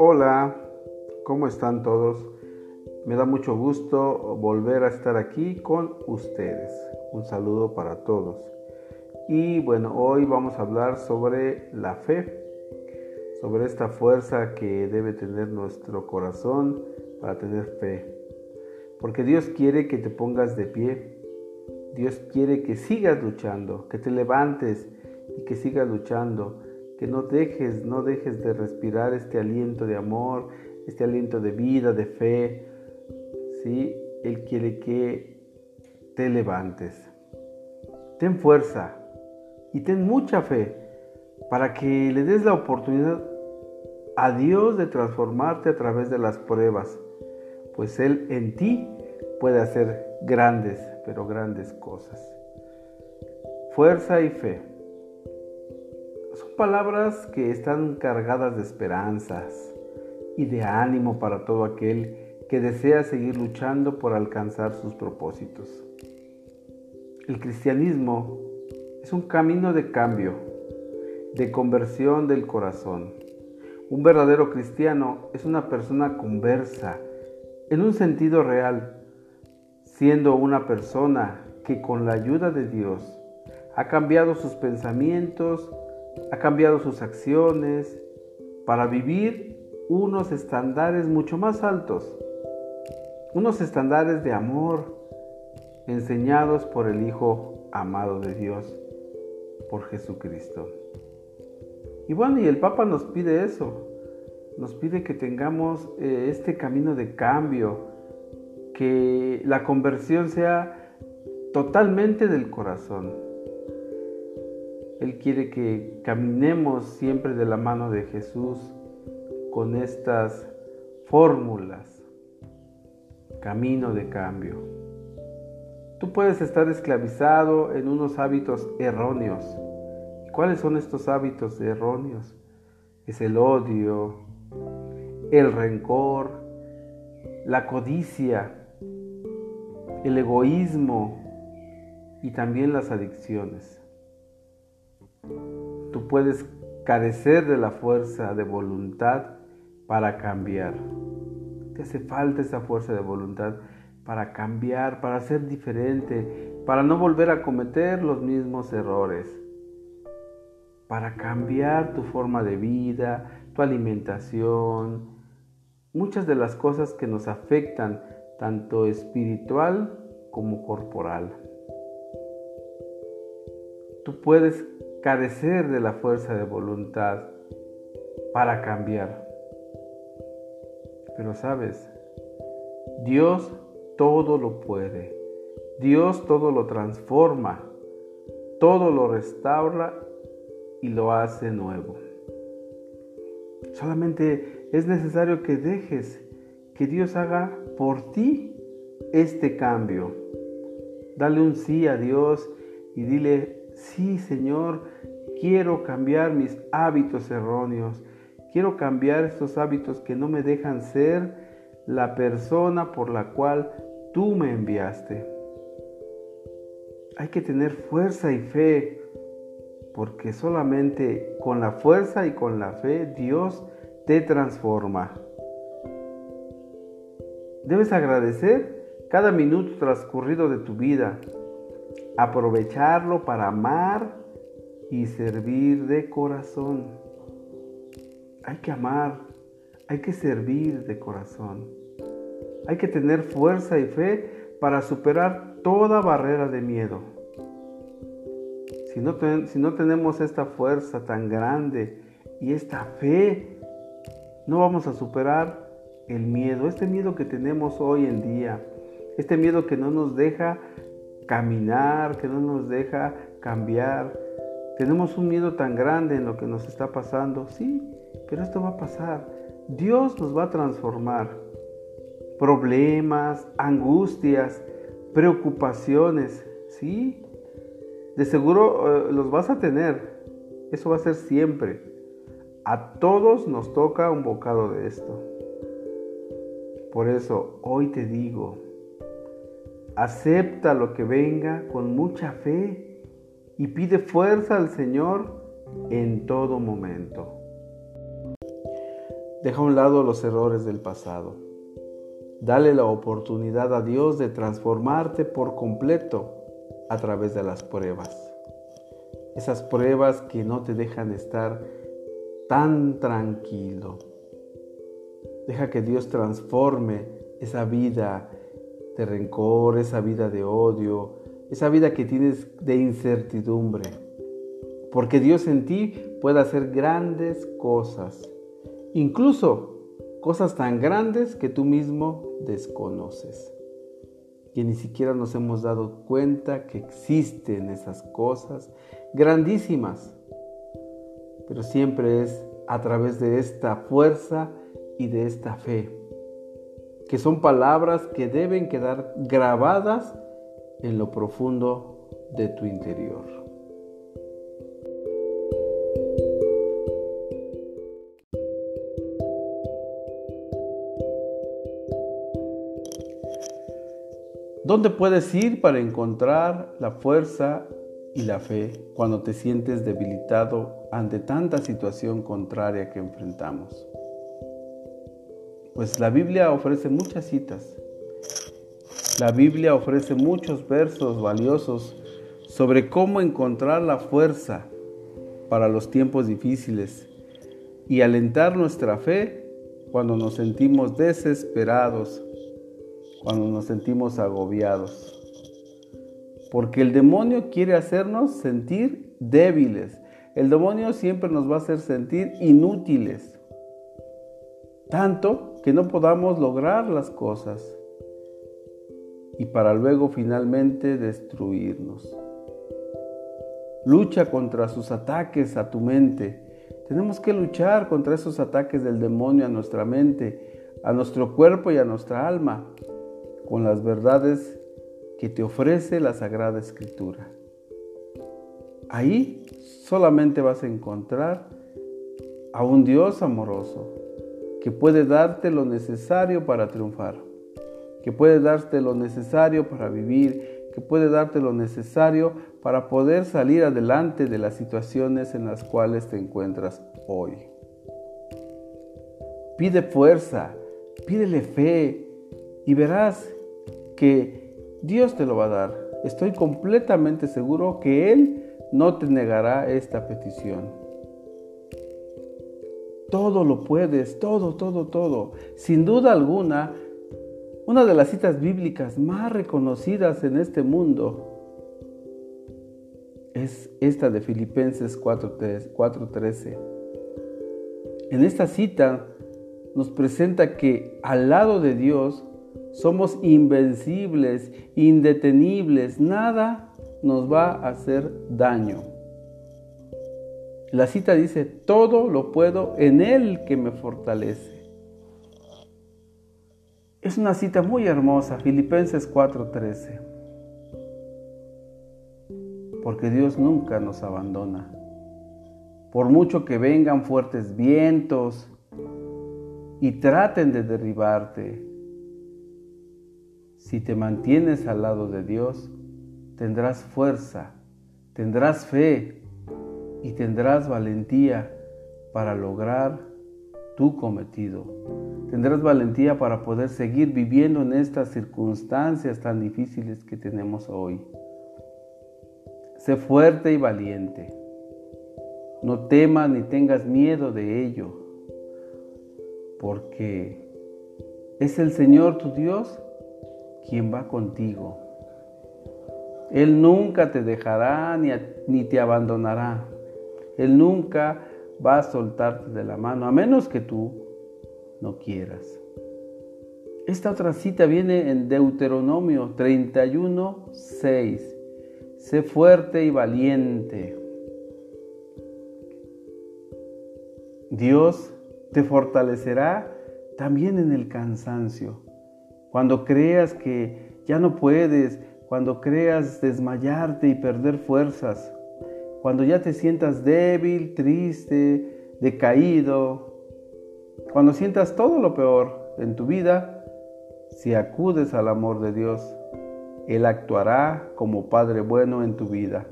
Hola, ¿cómo están todos? Me da mucho gusto volver a estar aquí con ustedes. Un saludo para todos. Y bueno, hoy vamos a hablar sobre la fe, sobre esta fuerza que debe tener nuestro corazón para tener fe. Porque Dios quiere que te pongas de pie. Dios quiere que sigas luchando, que te levantes y que sigas luchando que no dejes, no dejes de respirar este aliento de amor, este aliento de vida, de fe. ¿sí? Él quiere que te levantes. Ten fuerza y ten mucha fe para que le des la oportunidad a Dios de transformarte a través de las pruebas, pues Él en ti puede hacer grandes, pero grandes cosas. Fuerza y fe. Palabras que están cargadas de esperanzas y de ánimo para todo aquel que desea seguir luchando por alcanzar sus propósitos. El cristianismo es un camino de cambio, de conversión del corazón. Un verdadero cristiano es una persona conversa, en un sentido real, siendo una persona que con la ayuda de Dios ha cambiado sus pensamientos, ha cambiado sus acciones para vivir unos estándares mucho más altos, unos estándares de amor enseñados por el Hijo amado de Dios, por Jesucristo. Y bueno, y el Papa nos pide eso, nos pide que tengamos eh, este camino de cambio, que la conversión sea totalmente del corazón él quiere que caminemos siempre de la mano de Jesús con estas fórmulas. Camino de cambio. Tú puedes estar esclavizado en unos hábitos erróneos. ¿Cuáles son estos hábitos erróneos? Es el odio, el rencor, la codicia, el egoísmo y también las adicciones. Tú puedes carecer de la fuerza de voluntad para cambiar. Te hace falta esa fuerza de voluntad para cambiar, para ser diferente, para no volver a cometer los mismos errores, para cambiar tu forma de vida, tu alimentación, muchas de las cosas que nos afectan, tanto espiritual como corporal. Tú puedes carecer de la fuerza de voluntad para cambiar. Pero sabes, Dios todo lo puede. Dios todo lo transforma, todo lo restaura y lo hace nuevo. Solamente es necesario que dejes que Dios haga por ti este cambio. Dale un sí a Dios y dile, sí Señor, quiero cambiar mis hábitos erróneos, quiero cambiar estos hábitos que no me dejan ser la persona por la cual tú me enviaste. Hay que tener fuerza y fe, porque solamente con la fuerza y con la fe Dios te transforma. Debes agradecer cada minuto transcurrido de tu vida, aprovecharlo para amar y servir de corazón. Hay que amar, hay que servir de corazón. Hay que tener fuerza y fe para superar toda barrera de miedo. Si no, tenemos esta fuerza tan grande y esta fe, no vamos a superar el miedo, este miedo que tenemos hoy en día, este miedo que no nos deja caminar, que no nos deja cambiar. Tenemos un miedo tan grande en lo que nos está pasando, sí, pero esto va a pasar. Dios nos va a transformar. Problemas, angustias, preocupaciones, sí, de seguro eh, los vas a tener. Eso va a ser siempre. A todos nos toca un bocado de esto. Por eso hoy te digo, Acepta lo que venga con mucha fe y pide fuerza al Señor en todo momento. Deja a un lado los errores del pasado. Dale la oportunidad a Dios de transformarte por completo a través de las pruebas. Esas pruebas que no te dejan estar tan tranquilo. Deja que Dios transforme esa vida de rencor, esa vida de odio, esa vida que tienes de incertidumbre. Porque Dios en ti puede hacer grandes cosas, incluso cosas tan grandes que tú mismo desconoces. Que ni siquiera nos hemos dado cuenta que existen esas cosas grandísimas. Pero siempre es a través de esta fuerza y de esta fe que son palabras que deben quedar grabadas en lo profundo de tu interior. ¿Dónde puedes ir para encontrar la fuerza y la fe cuando te sientes debilitado ante tanta situación contraria que enfrentamos? Pues la Biblia ofrece muchas citas. La Biblia ofrece muchos versos valiosos sobre cómo encontrar la fuerza para los tiempos difíciles y alentar nuestra fe cuando nos sentimos desesperados, cuando nos sentimos agobiados. Porque el demonio quiere hacernos sentir débiles. El demonio siempre nos va a hacer sentir inútiles tanto que no podamos lograr las cosas y para luego finalmente destruirnos. Lucha contra sus ataques a tu mente. Tenemos que luchar contra esos ataques del demonio a nuestra mente, a nuestro cuerpo y a nuestra alma, con las verdades que te ofrece la Sagrada Escritura. Ahí solamente vas a encontrar a un Dios amoroso, que puede darte lo necesario para triunfar, que puede darte lo necesario para vivir, que puede darte lo necesario para poder salir adelante de las situaciones en las cuales te encuentras hoy. Pide fuerza, pídele fe y verás que Dios te lo va a dar. Estoy completamente seguro que Él no te negará esta petición. Todo lo puedes, todo, todo, todo. Sin duda alguna, una de las citas bíblicas más reconocidas en este mundo es esta de Filipenses 4.13. En esta cita nos presenta que al lado de Dios somos invencibles, indetenibles, nada nos va a hacer daño. La cita dice, todo lo puedo en Él que me fortalece. Es una cita muy hermosa, Filipenses 4:13. Porque Dios nunca nos abandona. Por mucho que vengan fuertes vientos y traten de derribarte, si te mantienes al lado de Dios, tendrás fuerza, tendrás fe, y tendrás valentía para lograr tu cometido. Tendrás valentía para poder seguir viviendo en estas circunstancias tan difíciles que tenemos hoy. Sé fuerte y valiente. No temas ni tengas miedo de ello, porque es el Señor tu Dios quien va contigo. Él nunca te dejará ni, ni te abandonará. Él nunca va a soltarte de la mano, a menos que tú no quieras. Esta otra cita viene en Deuteronomio 31, 6. Sé fuerte y valiente. Dios te fortalecerá también en el cansancio. Cuando creas que ya no puedes, cuando creas desmayarte y perder fuerzas, cuando ya te sientas débil, triste, decaído, cuando sientas todo lo peor en tu vida, si acudes al amor de Dios, Él actuará como Padre bueno en tu vida.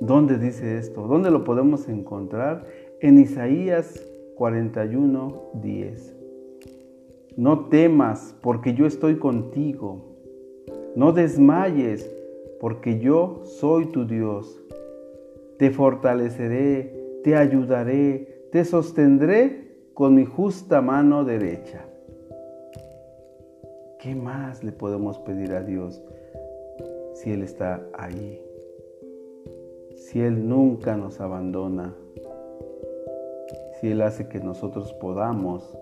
¿Dónde dice esto? ¿Dónde lo podemos encontrar? En Isaías 41, 10. No temas, porque yo estoy contigo. No desmayes, porque yo soy tu Dios. Te fortaleceré, te ayudaré, te sostendré con mi justa mano derecha. ¿Qué más le podemos pedir a Dios si Él está ahí? Si Él nunca nos abandona, si Él hace que nosotros podamos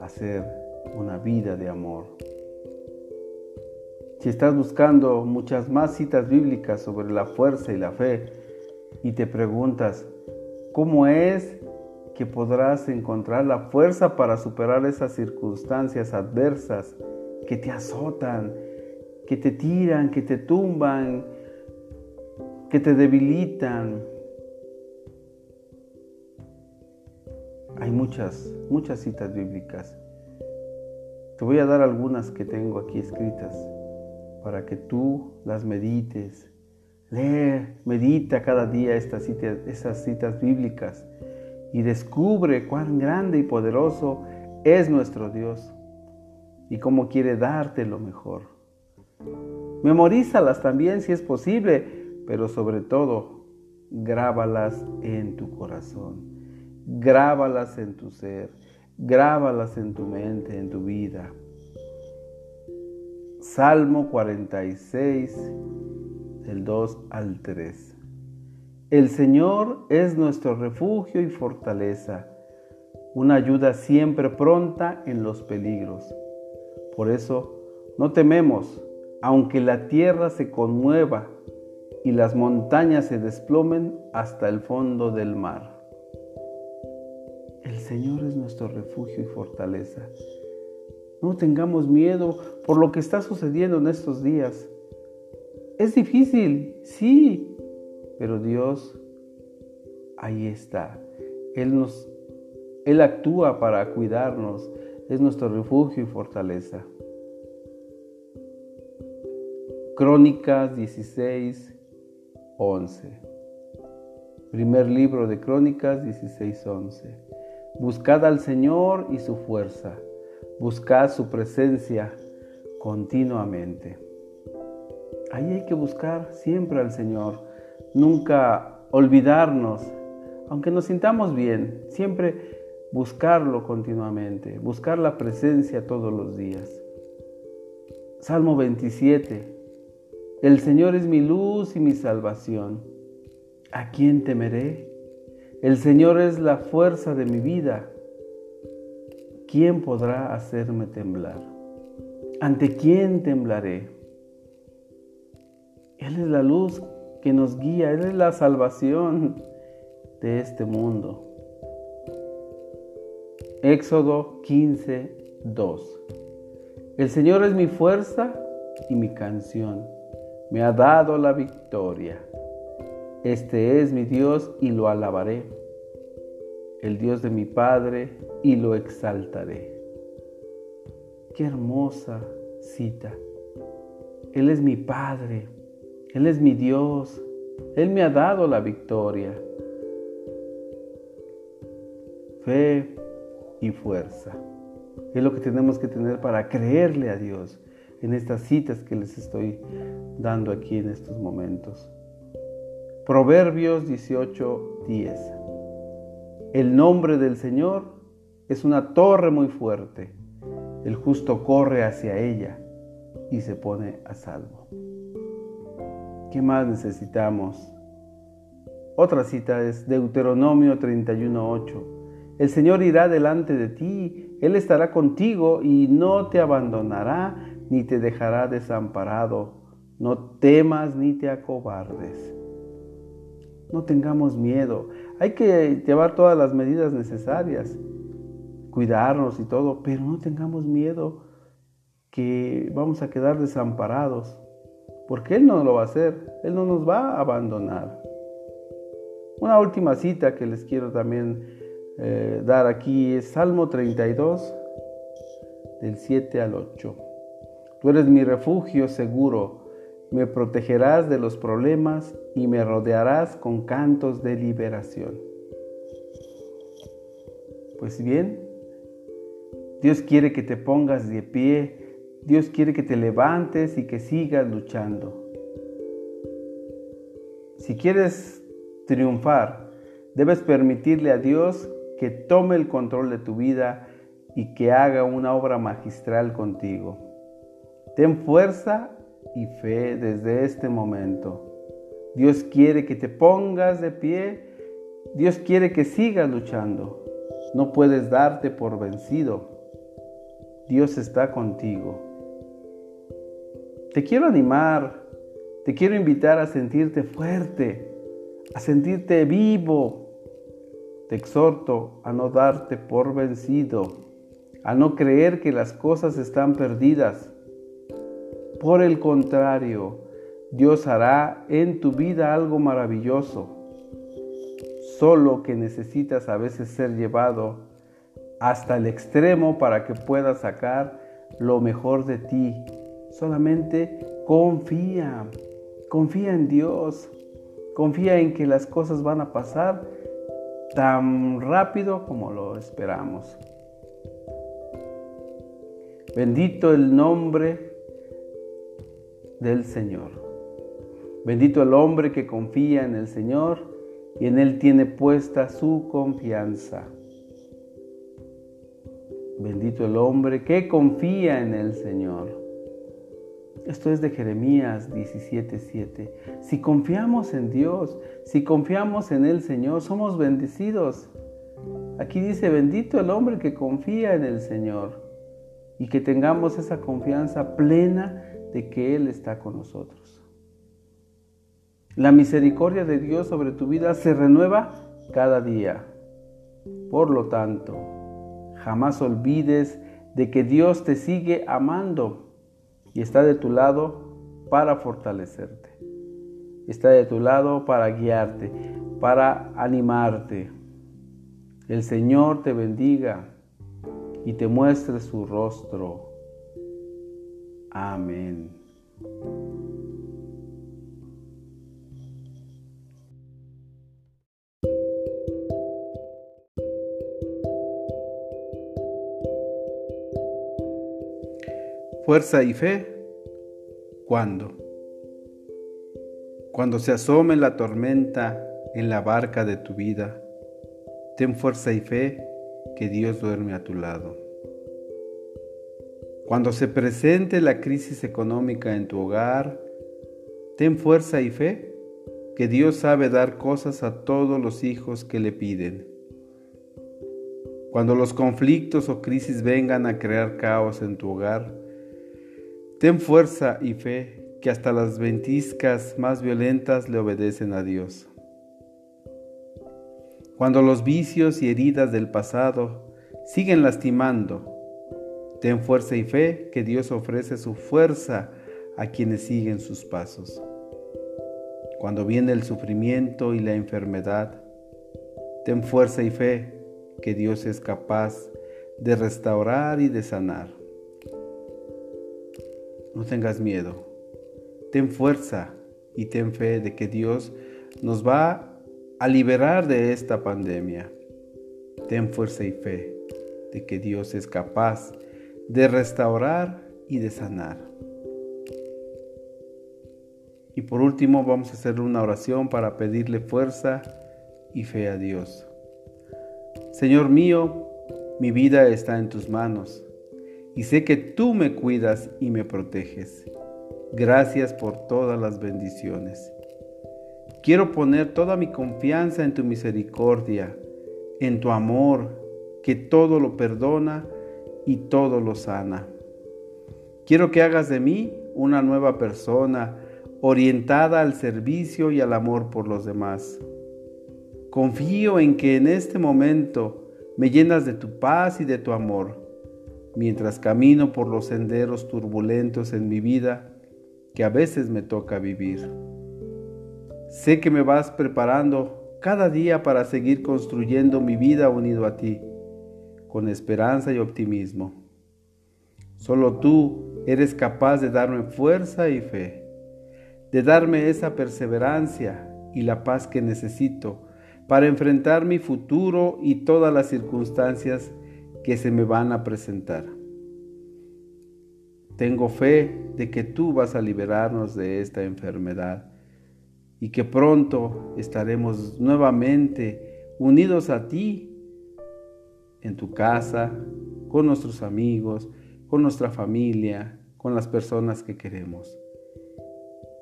hacer una vida de amor. Si estás buscando muchas más citas bíblicas sobre la fuerza y la fe y te preguntas, ¿cómo es que podrás encontrar la fuerza para superar esas circunstancias adversas que te azotan, que te tiran, que te tumban, que te debilitan. Hay muchas, muchas citas bíblicas. Te voy a dar algunas que tengo aquí escritas para que tú las medites. Lee, medita cada día estas citas, esas citas bíblicas y descubre cuán grande y poderoso es nuestro Dios y cómo quiere darte lo mejor. Memorízalas también si es posible, pero sobre todo, grábalas en tu corazón, grábalas en tu ser, grábalas en tu mente, en tu vida. Salmo 46, del 2 al 3. El Señor es nuestro refugio y fortaleza, una ayuda siempre pronta en los peligros. Por eso no tememos, aunque la tierra se conmueva y las montañas se desplomen hasta el fondo del mar. El Señor es nuestro refugio y fortaleza. No tengamos miedo por lo que está sucediendo en estos días. Es difícil, sí, pero Dios ahí está. Él nos él actúa para cuidarnos, es nuestro refugio y fortaleza. Crónicas 16, 11. Primer libro de Crónicas 16, 11. Buscad al Señor y su fuerza, buscad su presencia continuamente. Ahí hay que buscar siempre al Señor, nunca olvidarnos, aunque nos sintamos bien, siempre buscarlo continuamente, buscar la presencia todos los días. Salmo 27. El Señor es mi luz y mi salvación. ¿A quién temeré? El Señor es la fuerza de mi vida. ¿Quién podrá hacerme temblar? ¿Ante quién temblaré? Él es la luz que nos guía, Él es la salvación de este mundo. Éxodo 15, 2. El Señor es mi fuerza y mi canción. Me ha dado la victoria. Este es mi Dios y lo alabaré. El Dios de mi Padre y lo exaltaré. Qué hermosa cita. Él es mi Padre. Él es mi Dios. Él me ha dado la victoria. Fe, y fuerza. Es lo que tenemos que tener para creerle a Dios en estas citas que les estoy dando aquí en estos momentos. Proverbios 18, 10. El nombre del Señor es una torre muy fuerte. El justo corre hacia ella y se pone a salvo. ¿Qué más necesitamos? Otra cita es Deuteronomio 31, 8. El Señor irá delante de ti, Él estará contigo y no te abandonará ni te dejará desamparado. No temas ni te acobardes. No tengamos miedo. Hay que llevar todas las medidas necesarias, cuidarnos y todo, pero no tengamos miedo que vamos a quedar desamparados, porque Él no lo va a hacer, Él no nos va a abandonar. Una última cita que les quiero también eh, dar aquí es Salmo 32, del 7 al 8. Tú eres mi refugio seguro, me protegerás de los problemas y me rodearás con cantos de liberación. Pues bien, Dios quiere que te pongas de pie, Dios quiere que te levantes y que sigas luchando. Si quieres triunfar, debes permitirle a Dios que tome el control de tu vida y que haga una obra magistral contigo. Ten fuerza y fe desde este momento. Dios quiere que te pongas de pie. Dios quiere que sigas luchando. No puedes darte por vencido. Dios está contigo. Te quiero animar. Te quiero invitar a sentirte fuerte, a sentirte vivo. Te exhorto a no darte por vencido, a no creer que las cosas están perdidas. Por el contrario, Dios hará en tu vida algo maravilloso. Solo que necesitas a veces ser llevado hasta el extremo para que puedas sacar lo mejor de ti. Solamente confía, confía en Dios, confía en que las cosas van a pasar tan rápido como lo esperamos. Bendito el nombre del Señor. Bendito el hombre que confía en el Señor y en Él tiene puesta su confianza. Bendito el hombre que confía en el Señor. Esto es de Jeremías 17:7. Si confiamos en Dios, si confiamos en el Señor, somos bendecidos. Aquí dice, bendito el hombre que confía en el Señor y que tengamos esa confianza plena de que Él está con nosotros. La misericordia de Dios sobre tu vida se renueva cada día. Por lo tanto, jamás olvides de que Dios te sigue amando y está de tu lado para fortalecerte. Está de tu lado para guiarte, para animarte. El Señor te bendiga y te muestre su rostro. Amén. Fuerza y fe. ¿Cuándo? Cuando se asome la tormenta en la barca de tu vida, ten fuerza y fe que Dios duerme a tu lado. Cuando se presente la crisis económica en tu hogar, ten fuerza y fe que Dios sabe dar cosas a todos los hijos que le piden. Cuando los conflictos o crisis vengan a crear caos en tu hogar, Ten fuerza y fe que hasta las ventiscas más violentas le obedecen a Dios. Cuando los vicios y heridas del pasado siguen lastimando, ten fuerza y fe que Dios ofrece su fuerza a quienes siguen sus pasos. Cuando viene el sufrimiento y la enfermedad, ten fuerza y fe que Dios es capaz de restaurar y de sanar. No tengas miedo. Ten fuerza y ten fe de que Dios nos va a liberar de esta pandemia. Ten fuerza y fe de que Dios es capaz de restaurar y de sanar. Y por último vamos a hacer una oración para pedirle fuerza y fe a Dios. Señor mío, mi vida está en tus manos y sé que tú me cuidas y me proteges. Gracias por todas las bendiciones. Quiero poner toda mi confianza en tu misericordia, en tu amor, que todo lo perdona y todo lo sana. Quiero que hagas de mí una nueva persona orientada al servicio y al amor por los demás. Confío en que en este momento me llenas de tu paz y de tu amor mientras camino por los senderos turbulentos en mi vida que a veces me toca vivir. Sé que me vas preparando cada día para seguir construyendo mi vida unido a ti, con esperanza y optimismo. Solo tú eres capaz de darme fuerza y fe, de darme esa perseverancia y la paz que necesito para enfrentar mi futuro y todas las circunstancias que se me van a presentar. Tengo fe de que tú vas a liberarnos de esta enfermedad y que pronto estaremos nuevamente unidos a ti en tu casa, con nuestros amigos, con nuestra familia, con las personas que queremos.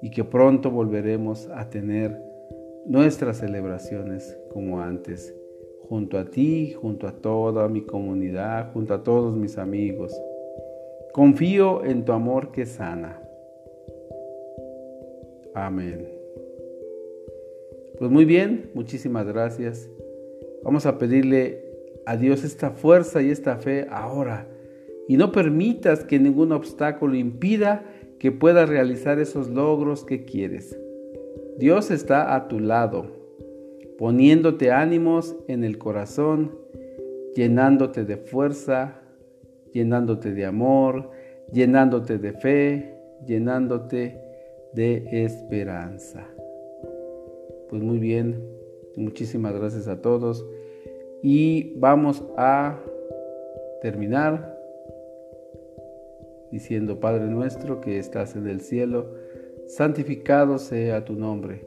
Y que pronto volveremos a tener nuestras celebraciones como antes, junto a ti, junto a toda mi comunidad, junto a todos mis amigos. Confío en tu amor que sana. Amén. Pues muy bien, muchísimas gracias. Vamos a pedirle a Dios esta fuerza y esta fe ahora. Y no permitas que ningún obstáculo impida que puedas realizar esos logros que quieres. Dios está a tu lado, poniéndote ánimos en el corazón, llenándote de fuerza, llenándote de amor, llenándote de fe, llenándote de esperanza. Pues muy bien, muchísimas gracias a todos y vamos a terminar diciendo Padre nuestro que estás en el cielo, santificado sea tu nombre.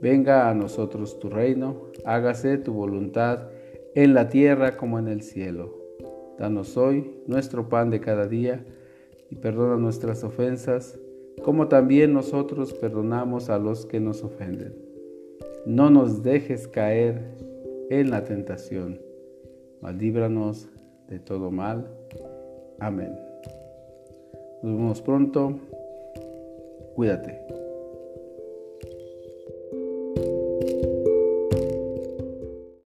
Venga a nosotros tu reino, hágase tu voluntad en la tierra como en el cielo. Danos hoy nuestro pan de cada día y perdona nuestras ofensas, como también nosotros perdonamos a los que nos ofenden. No nos dejes caer en la tentación, mas líbranos de todo mal. Amén. Nos vemos pronto. Cuídate.